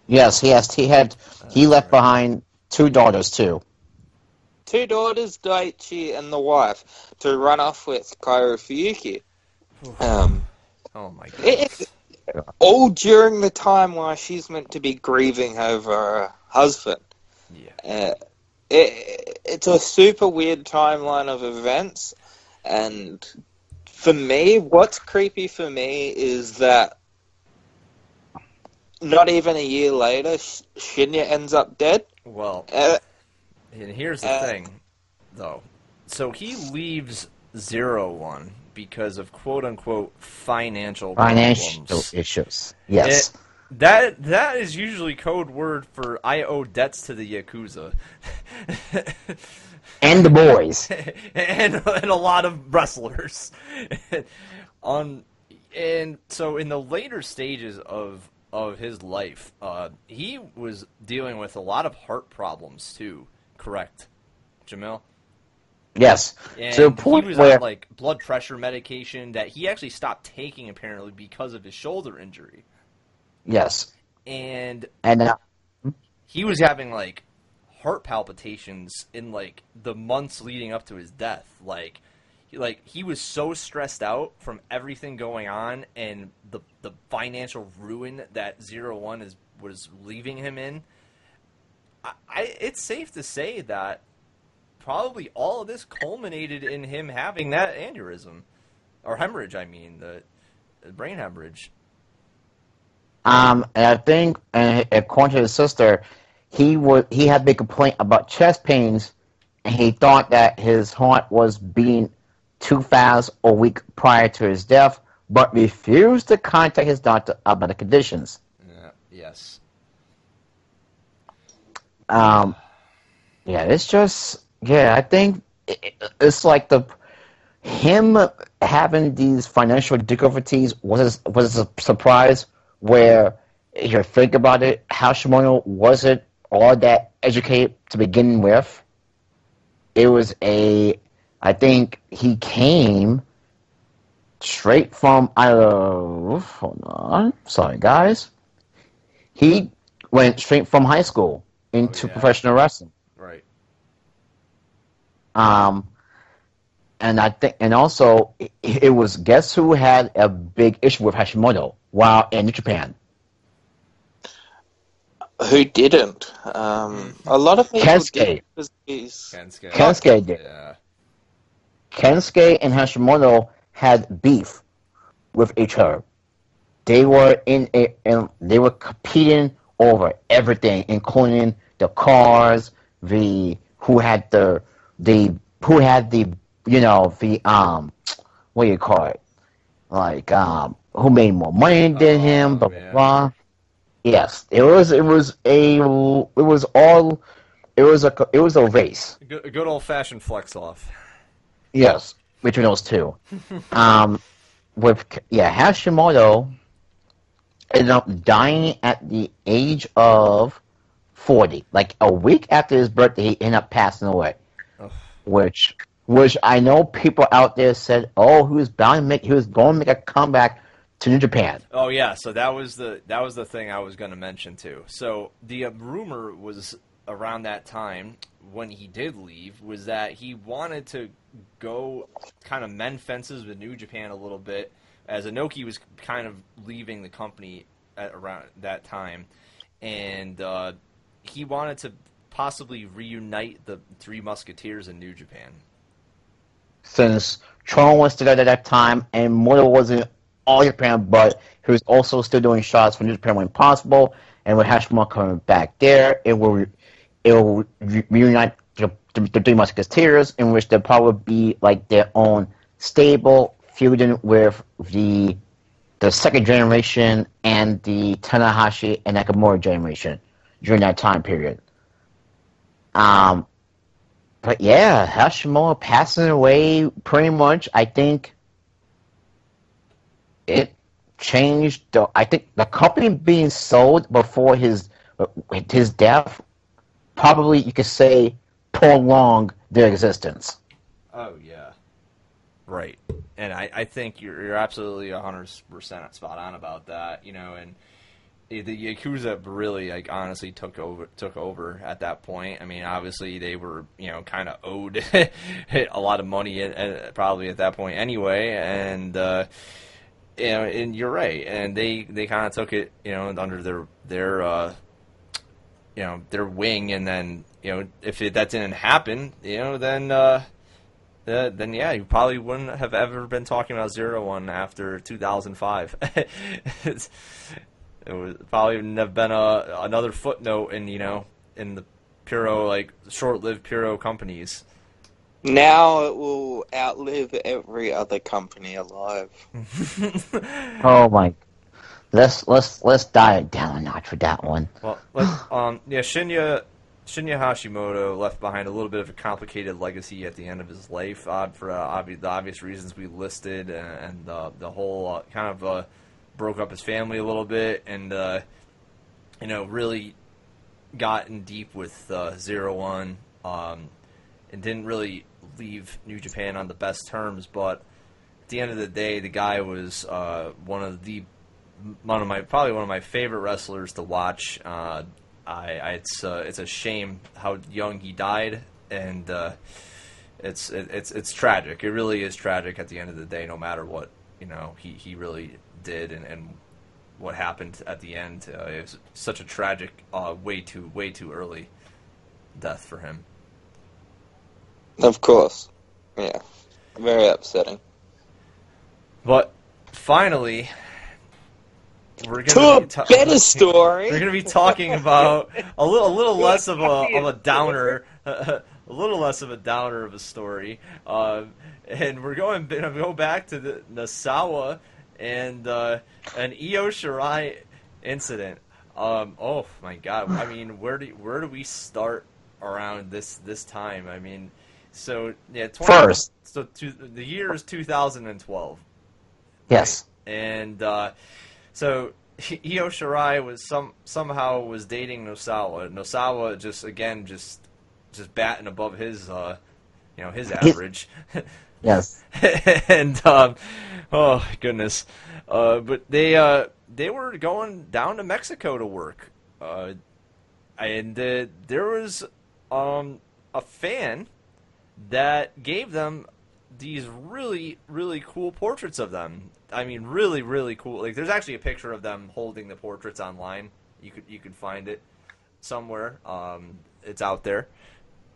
Yes, he has. He had. He left behind two daughters too. Two daughters, Daichi and the wife, to run off with Kaoru Fuyuki. Um, Oh my god. it, all during the time while she's meant to be grieving over her husband. Yeah. Uh, it, it's a super weird timeline of events, and for me, what's creepy for me is that not even a year later, Shinya ends up dead. Well, Uh, and here's the Uh, thing, though. So he leaves Zero One because of quote unquote financial Financial problems. issues. Yes. That that is usually code word for I owe debts to the yakuza, *laughs* and the boys. *laughs* and and a lot of wrestlers. *laughs* On and so in the later stages of of his life, uh, he was dealing with a lot of heart problems too. Correct, Jamil. Yes. And to point he was where on like blood pressure medication that he actually stopped taking apparently because of his shoulder injury. yes, And and uh, he was having like heart palpitations in like the months leading up to his death. Like, like he was so stressed out from everything going on and the the financial ruin that Zero One is was leaving him in. I, I it's safe to say that probably all of this culminated in him having that aneurysm or hemorrhage. I mean the, the brain hemorrhage. um, and I think, and according to his sister, he was he had big complaint about chest pains, and he thought that his heart was beating too fast a week prior to his death, but refused to contact his doctor about the conditions. Yeah. Yes. Um, yeah, it's just yeah. I think it- it's like the him having these financial difficulties was a, was a surprise. Where if you think about it, Hashimoto wasn't all that educated to begin with. It was a, I think he came straight from I uh, hold on, sorry guys. He went straight from high school into Oh, yeah. professional wrestling. Right. Um, and I think, and also, it, it was guess who had a big issue with Hashimoto while in Japan? Who didn't? Um, a lot of people Kensuke. did Kensuke. Kensuke did. Yeah. Kensuke and Hashimoto had beef with each other. They were in a, and they were competing over everything, including the cars, the who had the the who had the you know the um what do you call it like um who made more money than Oh, him blah blah blah. Yes, it was it was a it was all it was a it was a race. Good, a good old fashioned flex off. Yes, between those two. *laughs* um, with yeah, Hashimoto ended up dying at the age of forty, like a week after his birthday. He ended up passing away, which which I know people out there said, oh, he was bound to make he was going to make a comeback to New Japan. Oh yeah, so that was the that was the thing I was going to mention too. So the uh, rumor was around that time when he did leave was that he wanted to go kind of mend fences with New Japan a little bit, as Inoki was kind of leaving the company at around that time, and uh, he wanted to possibly reunite the Three Musketeers in New Japan. since Chono was still at that time, and Muto wasn't all Japan, but he was also still doing shots for New Japan when possible. And with Hashimoto coming back there, it will it will re- reunite the, the, the Three Musketeers, in which they'll probably be like their own stable, feuding with the the second generation and the Tanahashi and Nakamura generation during that time period. Um, but yeah, Hashimoto passing away pretty much. I think it changed. The, I think the company being sold before his his death probably you could say prolong their existence. Oh yeah, right. And I, I think you're you're absolutely hundred percent spot on about that. You know, and the Yakuza really like honestly took over took over at that point. I mean, obviously they were you know kind of owed *laughs* a lot of money at, at, probably at that point anyway, and. uh you know, and you're right, and they, they kind of took it, you know, under their their uh, you know their wing, and then you know if it, that didn't happen, you know, then uh, uh, then yeah, you probably wouldn't have ever been talking about Zero One after 2005. *laughs* It was probably wouldn't have been a another footnote in you know in the Puro like short-lived Puro companies. now it will outlive every other company alive. *laughs* Oh my! Let's let's let's dial it down a notch for that one. Well, *sighs* um, yeah, Shinya Shinya Hashimoto left behind a little bit of a complicated legacy at the end of his life, uh, for uh, obvi- the obvious reasons we listed, and, and uh, the whole uh, kind of uh, broke up his family a little bit, and uh, you know really got in deep with uh, Zero One, um, and didn't really leave New Japan on the best terms, but. At the end of the day, the guy was uh, one of the one of my probably one of my favorite wrestlers to watch. Uh, I, I it's uh, it's a shame how young he died, and uh, it's it, it's it's tragic. It really is tragic at the end of the day. No matter what you know, he, he really did, and, and what happened at the end. Uh, it was such a tragic, uh, way too way too early death for him. Of course. Yeah. Very upsetting. But finally, we're To gonna a be ta- *laughs* better story. We're going to be talking about a little, a little less of a of a downer, *laughs* a little less of a downer of a story, um, and we're going to go back to the Nosawa and uh, an Io Shirai incident. Um, oh my God! I mean, where do where do we start around this this time? I mean, so yeah, 20, First. So to, the year is 2012 Yes. and uh, so *laughs* Io Shirai was some somehow was dating Nosawa. Nosawa just again just just batting above his uh, you know his average, *laughs* Yes. *laughs* and um, oh goodness, uh, but they uh, they were going down to Mexico to work, uh, and uh, there was um, a fan that gave them these really really cool portraits of them. I mean, really really cool. Like, there's actually a picture of them holding the portraits online. You could you could find it somewhere. Um, it's out there,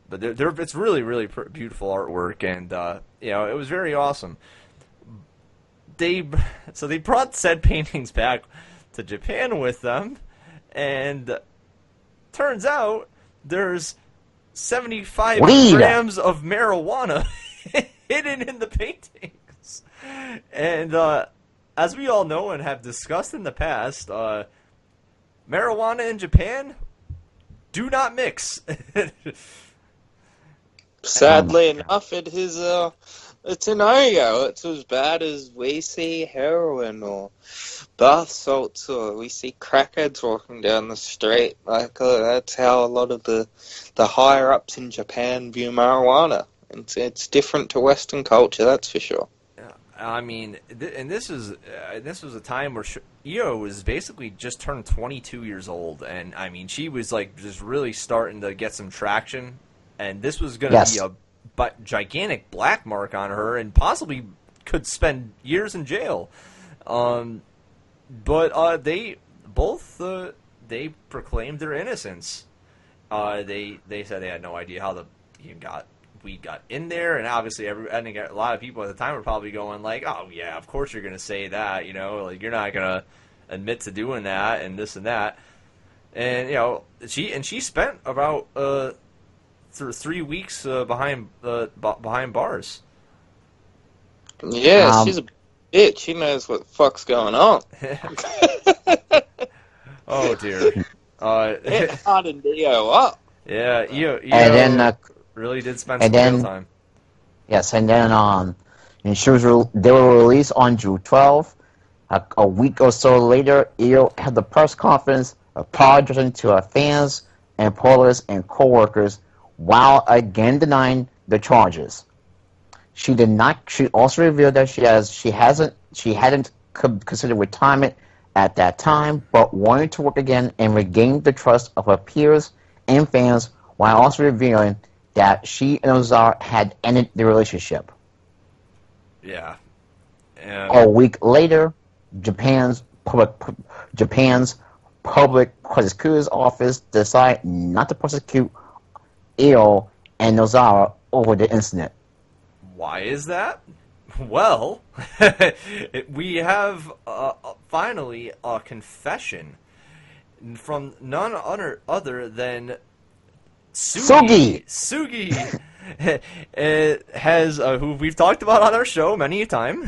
but they're, they're, it's really really pr- beautiful artwork, and uh, you know it was very awesome. They so they brought said *laughs* paintings back to Japan with them, and turns out there's 75 Weed. grams of marijuana *laughs* hidden in the paintings. And uh, as we all know and have discussed in the past, uh, marijuana in Japan do not mix. *laughs* Sadly Oh enough, it is uh, it's a no-go. It's as bad as we see heroin or bath salts, or we see crackheads walking down the street. Like uh, that's how a lot of the the higher ups in Japan view marijuana. It's it's different to Western culture, that's for sure. I mean, th- and this is uh, this was a time where Sh- Io was basically just turned 22 years old, and I mean, she was like just really starting to get some traction, and this was going to Yes. be a but gigantic black mark on her, and possibly could spend years in jail. Um, but uh, they both uh, they proclaimed their innocence. Uh, they they said they had no idea how the even got weed got in there, and obviously every I think a lot of people at the time were probably going like, "Oh yeah, of course you're going to say that," you know, like you're not going to admit to doing that and this and that. And you know, she and she spent about uh th- three weeks uh, behind uh, b- behind bars. Yeah, Um, she's a bitch. She knows what the fuck's going on. *laughs* *laughs* oh dear. Uh, it hardened Dio up. yeah, Io, Io And then, uh, really did spend and some then- time. yes, and then um, and she was re- they were released on June 12th. A, a week or so later, Io had the press conference apologizing to her fans and police and co-workers while again denying the charges. She did not. She also revealed that she has she hasn't she hadn't co- considered retirement at that time, but wanted to work again and regain the trust of her peers and fans, while also revealing that she and Ozar had ended the relationship. Yeah. And, A week later, Japan's public Japan's public prosecutor's office decided not to prosecute Io and Nosawa over the incident. Why is that? *laughs* Well, *laughs* we have uh, finally a confession from none other, other than Sugi. Sugi uh, *laughs* has uh, who we've talked about on our show many a time,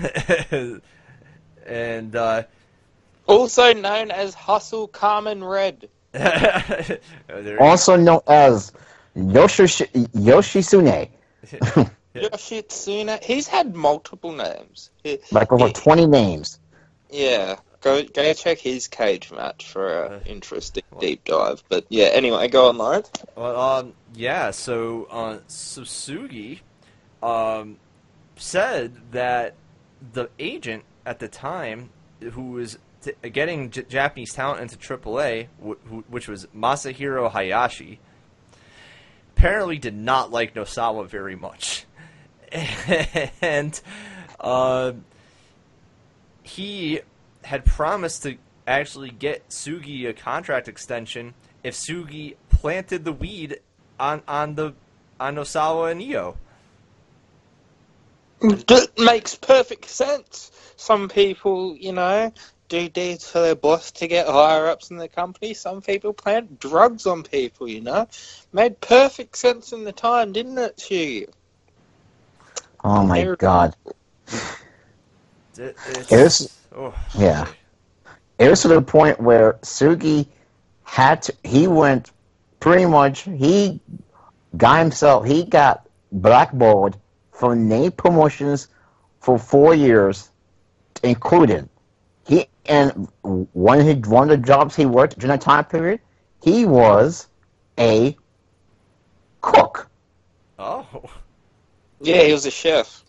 *laughs* and uh, Also known as Hustle Carmen Red. *laughs* Also known as Yoshi Yoshitsune, Yoshitsune. He's had multiple names. He- like over he- 20 names. Yeah, go go check his cage match for an interesting deep dive. But yeah, anyway, go on, Lawrence. Well, um, yeah. So, uh, Susugi, um, said that the agent at the time, who was t- getting J- Japanese talent into AAA, wh- wh- which was Masahiro Hayashi, apparently did not like Nosawa very much, *laughs* and uh, he had promised to actually get Sugi a contract extension if Sugi planted the weed on on the on Osawa and Io. That makes perfect sense. Some people, you know, do deeds for their boss to get higher ups in the company. Some people plant drugs on people, you know. Made perfect sense in the time, didn't it, Shugi? Oh my god. It, it's, It's- oh, Yeah. It was to the point where Sugi had to, he went pretty much, he got himself, he got blackballed from name promotions for four years, including he, and one of, his, one of the jobs he worked during that time period, he was a cook, Oh, Yeah, he was a chef.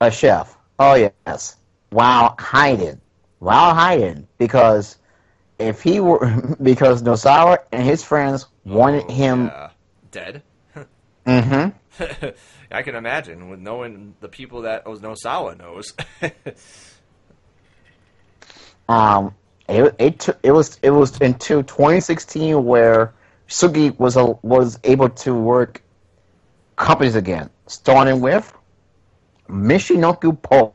a chef. Oh yes, while hiding, while hiding, because if he were, *laughs* because Nosawa and his friends wanted Oh, him yeah. dead. *laughs* Mm-hmm. *laughs* I can imagine with knowing the people that Onosawa knows. Um, it it it was it was into 2016 where Sugi was a, was able to work companies again, starting with Michinoku Pro.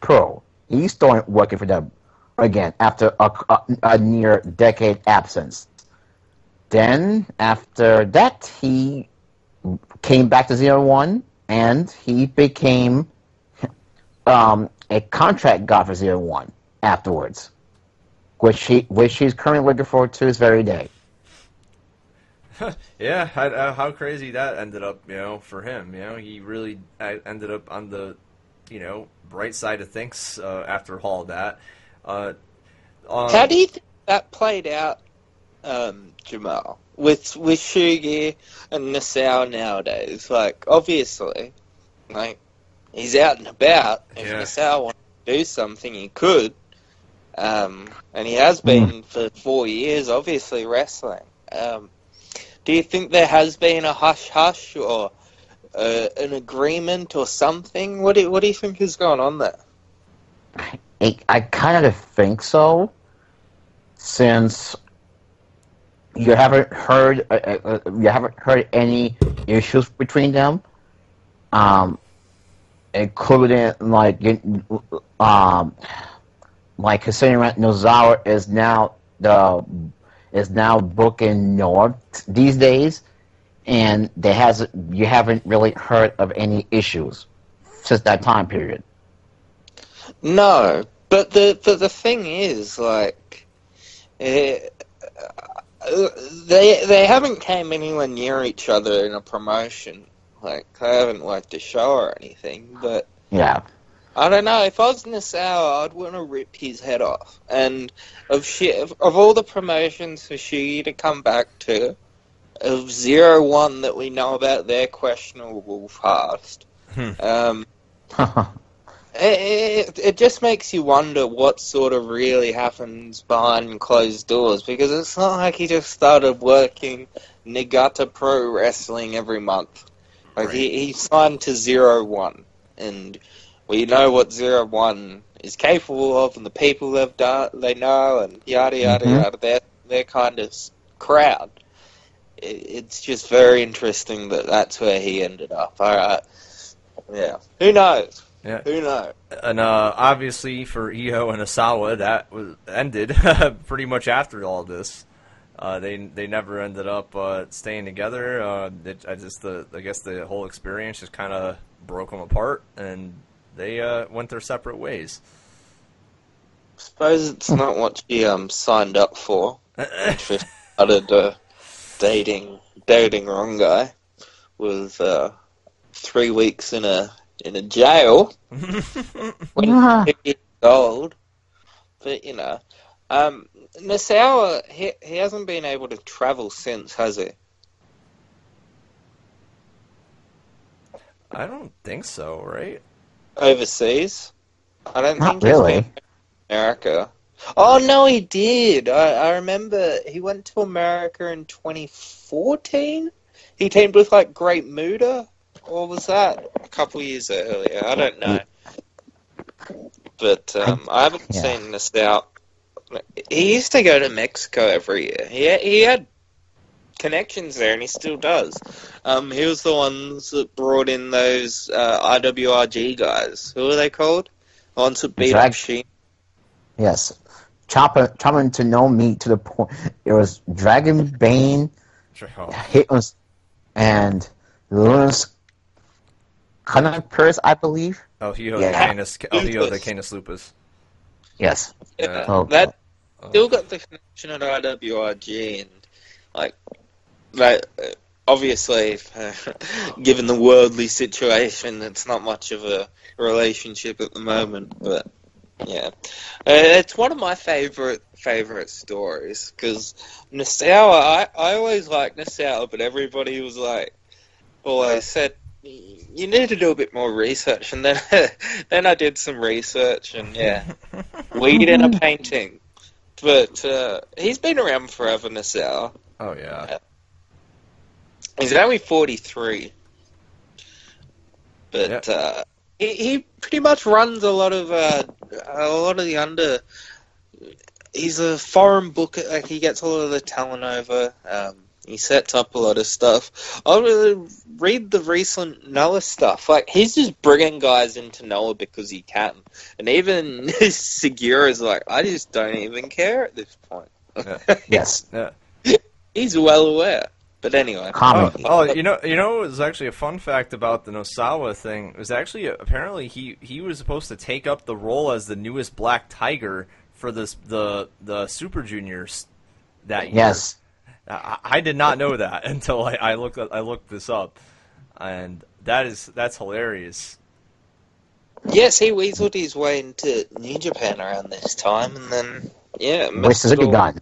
Pro. He started working for them again after a, a, a near decade absence. Then after that, he came back to Zero One and he became um, a contract guy for Zero One afterwards, which he which he's currently looking forward to this very day. *laughs* yeah, how, uh, how crazy that ended up, you know, for him. You know, he really uh, ended up on the, you know, bright side of things uh, after all that. Uh, um, How do you think that played out, um, Jamal, with with Shugi and Nassau nowadays? Like, obviously, like he's out and about. If Yeah. Nassau wanted to do something, he could, um, and he has been for four years, obviously wrestling. Um, do you think there has been a hush hush or uh, an agreement or something? What do what do you think is going on there? I, I kind of think so, since you haven't heard uh, uh, uh, you haven't heard any issues between them, um, including like you- um, like considering Nosawa is now the is now booking North these days, and there has you haven't really heard of any issues since that time period. No, but the but the thing is, like, eh, uh, they they haven't came anywhere near each other in a promotion. Like, they haven't worked a show or anything. But Yeah. I don't know. If I was Nassau, I'd want to rip his head off. And of shit, of, of all the promotions for Shiggy to come back to, of zero one that we know about they're questionable past. Hmm. um, *laughs* it, it, it just makes you wonder what sort of really happens behind closed doors because it's not like he just started working Nagata Pro Wrestling every month. Like he, he signed to Zero One, and we know what Zero One is capable of, and the people they've done, they know, and yada yada Mhm. yada. They're they're kind of crowd. It, it's just very interesting that that's where he ended up. All right, yeah. Who knows? Yeah. Who knows? and uh, obviously for Io and Asawa, that was ended *laughs* pretty much after all this. Uh, they they never ended up uh, staying together. Uh, it, I just the I guess the whole experience just kind of broke them apart, and they uh, went their separate ways. Suppose it's not what she um signed up for. She started uh, dating dating wrong guy with uh, three weeks in a in a jail *laughs* when Yeah. he was years old. But you know, um, Nassau he he hasn't been able to travel since, has he? I don't think so, right? Overseas, I don't Not think really. America. Oh no, he did. I, I remember he went to America in 2014. He teamed with like Great Muta, or was that a couple years earlier? I don't know. But um, I haven't Yeah. seen this out. He used to go to Mexico every year. He he had connections there, and he still does. Um, he was the ones that brought in those uh, IWRG guys. Who are they called? The ones that beat Drag- up Sheen. Yes. Chopping, chopping to no meat to the point. It was Dragon Bane, Hitman's, and Lunas Canis, I believe. oh Hio Yeah. the Canis, oh, Hio the Lupus. Canis Lupus. Yes. Yeah, Oh, that Oh. still got the connection at IWRG, and like uh, Obviously, *laughs* given the worldly situation, it's not much of a relationship at the moment. But yeah, uh, it's one of my favorite favorite stories because Nassau. I I always liked Nassau, but everybody was like, always said. You need to do a bit more research, and then *laughs* then I did some research, and yeah, *laughs* weed in a painting. But uh, he's been around forever, Nassau. Oh yeah. He's only 43. But Yeah. uh, he, he pretty much runs a lot of uh, a lot of the under. He's a foreign booker. Like he gets a lot of the talent over. Um, he sets up a lot of stuff. I really read the recent Noah stuff. Like he's just bringing guys into Noah because he can, and even *laughs* Sugiura is like, I just don't even care at this point. *laughs* Yes, He's well aware. But anyway, Oh, oh, you know, you know, it was actually a fun fact about the Nosawa thing. It was actually apparently he he was supposed to take up the role as the newest Black Tiger for this the the Super Juniors that year. Yes, I, I did not know that *laughs* until I, I looked I looked this up, and that is that's hilarious. Yes, he weaseled his way into New Japan around this time, and then yeah, with messed it Suzuki all- Gun,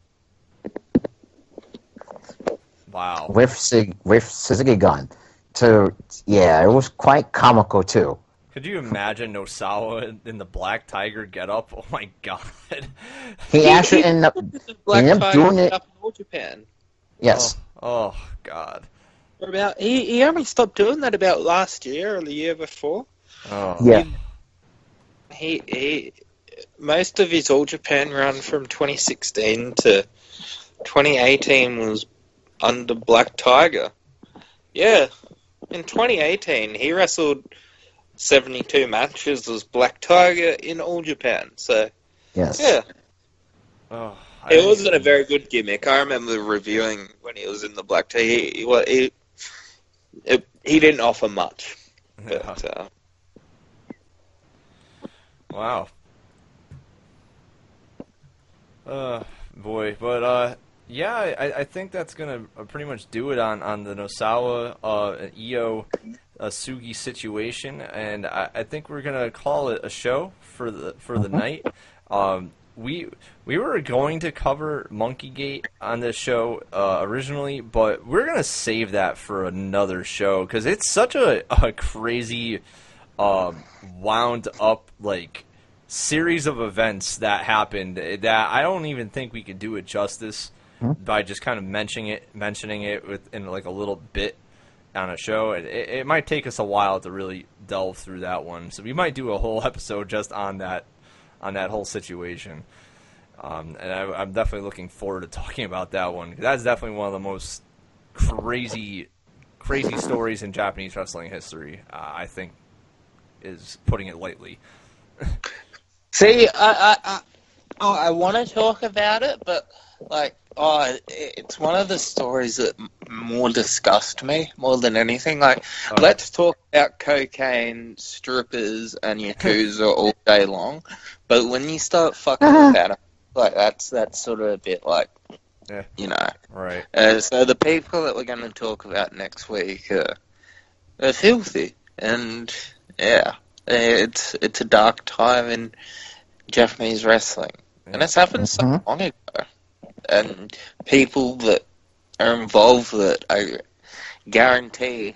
Wow. with Sig- with Suzuki Gun. To yeah, it was quite comical too. Could you imagine Nosawa in, in the Black Tiger getup? Oh my god. He He- actually ended up Black ended up Tiger doing it. up in All Japan. Yes, Oh, oh god. For about he he only stopped doing that about last year or the year before. Oh. yeah, He he most of his All Japan run from 2016 to 2018 was under Black Tiger. Yeah, in 2018 he wrestled 72 matches as Black Tiger in All Japan. So yes. yeah. Oh, I- It wasn't a very good gimmick. I remember reviewing when he was in the black tie. He he, wa- he, it, he didn't offer much. But, uh, Wow. Uh, boy, but uh, yeah, I, I think that's gonna uh, pretty much do it on on the Nosawa uh Io uh, Sugi situation, and I, I think we're gonna call it a show for the for the night. Um, we we were going to cover Monkey Gate on this show uh, originally, but we're gonna save that for another show because it's such a, a crazy, um, wound up like series of events that happened that I don't even think we could do it justice by just kind of mentioning it mentioning it with in like a little bit on a show. It, it, it might take us a while to really delve through that one, so we might do a whole *laughs* episode just on that on that whole situation. Um, and I, I'm definitely looking forward to *laughs* talking about that one. That's definitely one of the most crazy, crazy stories in Japanese wrestling history. Uh, I think is putting it lightly. *laughs* see, I I I, oh, I want to talk about it, but like, oh, it's one of the stories that more disgust me more than anything. Like, Oh. let's talk about cocaine, strippers, and yakuza all day long, but when you start fucking with animals, like that's that's sort of a bit like, Yeah. you know. Right. Uh, so the people that we're going to talk about next week uh, are filthy, and yeah, it's it's a dark time in Japanese wrestling, and it's happened so Mhm. long ago, and people that are involved that I guarantee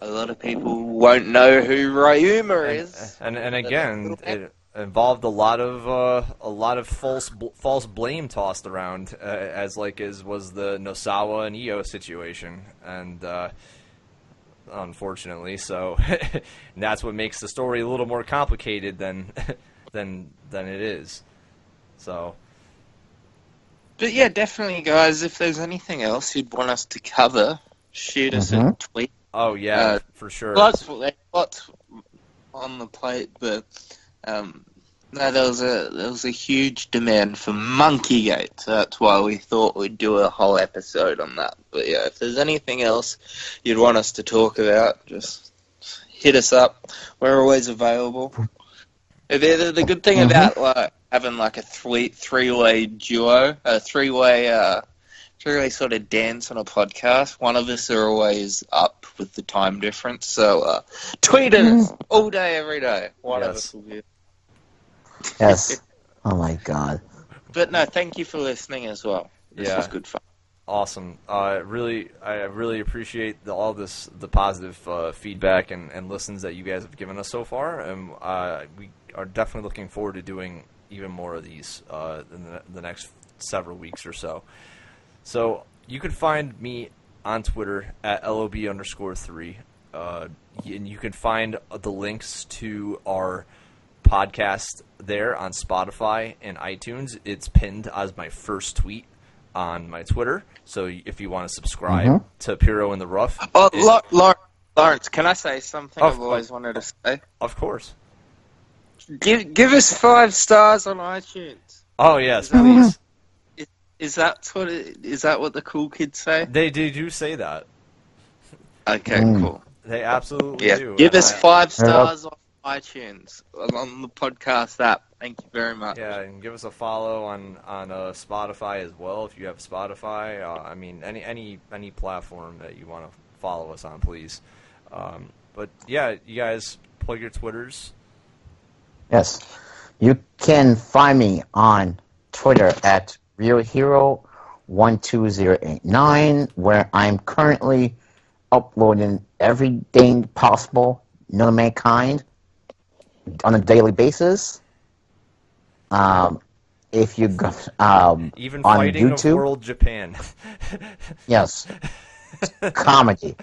a lot of people won't know who Ryuma is. And, and and again, it involved a lot of uh, a lot of false bl- false blame tossed around, uh, as like as was the Nosawa and Io situation, and uh, unfortunately, so *laughs* that's what makes the story a little more complicated than *laughs* than than it is. So But yeah, definitely, guys. If there's anything else you'd want us to cover, shoot us a Mhm. tweet. oh yeah, Uh, for sure. Lots, lots on the plate, but um, no, there was a there was a huge demand for Monkey Gate, so that's why we thought we'd do a whole episode on that. But yeah, if there's anything else you'd want us to talk about, just hit us up. We're always available. The, the, the good thing Mhm. about like having like a three three way duo, a three way uh, three way sort of dance on a podcast. One of us are always up with the time difference, so uh, tweet us all day, every day. One of Yes. us will be. Yes. *laughs* Oh my god. But no, thank you for listening as well. This Yeah. was good fun. Awesome. Uh, really, I really appreciate the, all this, the positive uh, feedback and, and listens that you guys have given us so far, and uh, we are definitely looking forward to doing even more of these uh, in the, the next several weeks or so. So you can find me on Twitter at lob underscore three, uh, and you can find the links to our podcast there on Spotify and iTunes. It's pinned as my first tweet on my Twitter. So if you want to subscribe Mhm. to Puro in the Rough, Oh, it- Lau- Lau- Lawrence, can I say something Of I've always wanted to say? of course. Give give us five stars on iTunes. Oh yes, Is that- please. Is that what it, is that what the cool kids say? They, they do say that. Okay, Mm. cool. They absolutely Yeah, do. give us I- five Yeah. stars on iTunes on the podcast app. Thank you very much. Yeah, and give us a follow on on uh, Spotify as well if you have Spotify. Uh, I mean, any any any platform that you want to follow us on, please. Um, but yeah, you guys plug your Twitters. Yes. You can find me on Twitter at RealHero12089, where I'm currently uploading everything possible known to mankind on a daily basis. Um, if you go, um, Even on fighting YouTube, World Japan. *laughs* yes, comedy.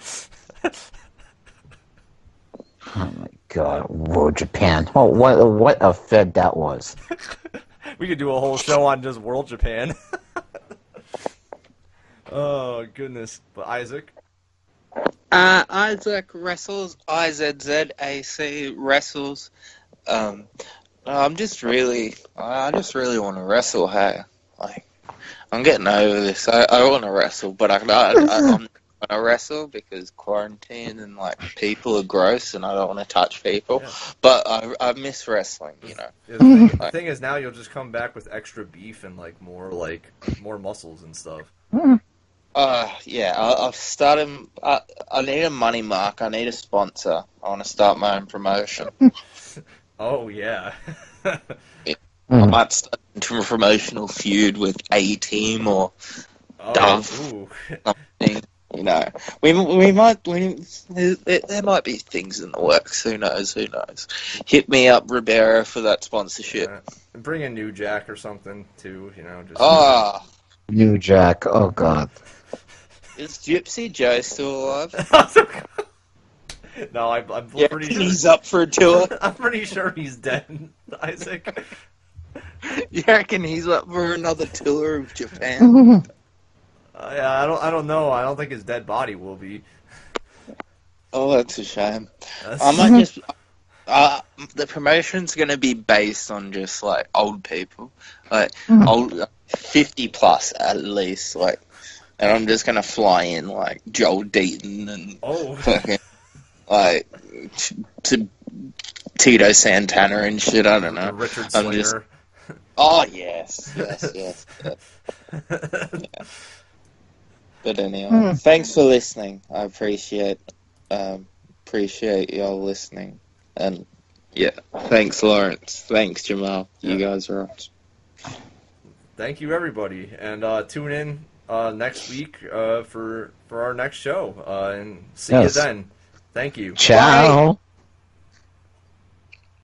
*laughs* Oh my God, World Japan! Oh, what what a fed that was. *laughs* we could do a whole show on just World Japan. *laughs* oh goodness, but Isaac. Uh, Isaac wrestles. I Z Z A C wrestles. Um, I'm just really, I just really want to wrestle. Hey, like, I'm getting over this. I, I want to wrestle, but I, I, I I'm not gonna wrestle because quarantine and like people are gross, and I don't want to touch people. Yeah. But I, I miss wrestling. You know. Yeah, the, thing, *laughs* the thing is now you'll just come back with extra beef and like more like more muscles and stuff. *laughs* Uh, yeah, I, I've started. I, I need a money mark. I need a sponsor. I want to start my own promotion. *laughs* Oh yeah. I Mm. might start into a promotional feud with A Team or oh, Dove. Ooh. something. You know, we we might we there, there might be things in the works. Who knows? Who knows? Hit me up, Ribera, for that sponsorship. Yeah. And Bring a New Jack or something too. You know, just Ah, New Jack. Oh God. *laughs* is Gypsy Joe still alive? *laughs* no, I, I'm Yeah, pretty sure he's up for a tour. *laughs* I'm pretty sure he's dead, Isaac. You reckon he's up for another tour of Japan? Uh, yeah, I don't. I don't know. I don't think his dead body will be. Oh, that's a shame. That's- I might *laughs* just. Uh, the promotion's going to be based on just like old people, like Mhm. old fifty plus at least, like, and I'm just going to fly in like Joel Deaton and oh, *laughs* fucking like t- Tito Santana and shit. I don't know. Richard I'm just- Slater. Oh yes, yes, yes. yes. *laughs* But anyway, Hmm. thanks for listening. I appreciate um, appreciate y'all listening. And yeah, thanks Lawrence. Thanks Jamal. You guys are awesome. Thank you, everybody, and uh, tune in uh, next week uh, for for our next show. Uh, and see Yes. you then. Thank you. Ciao.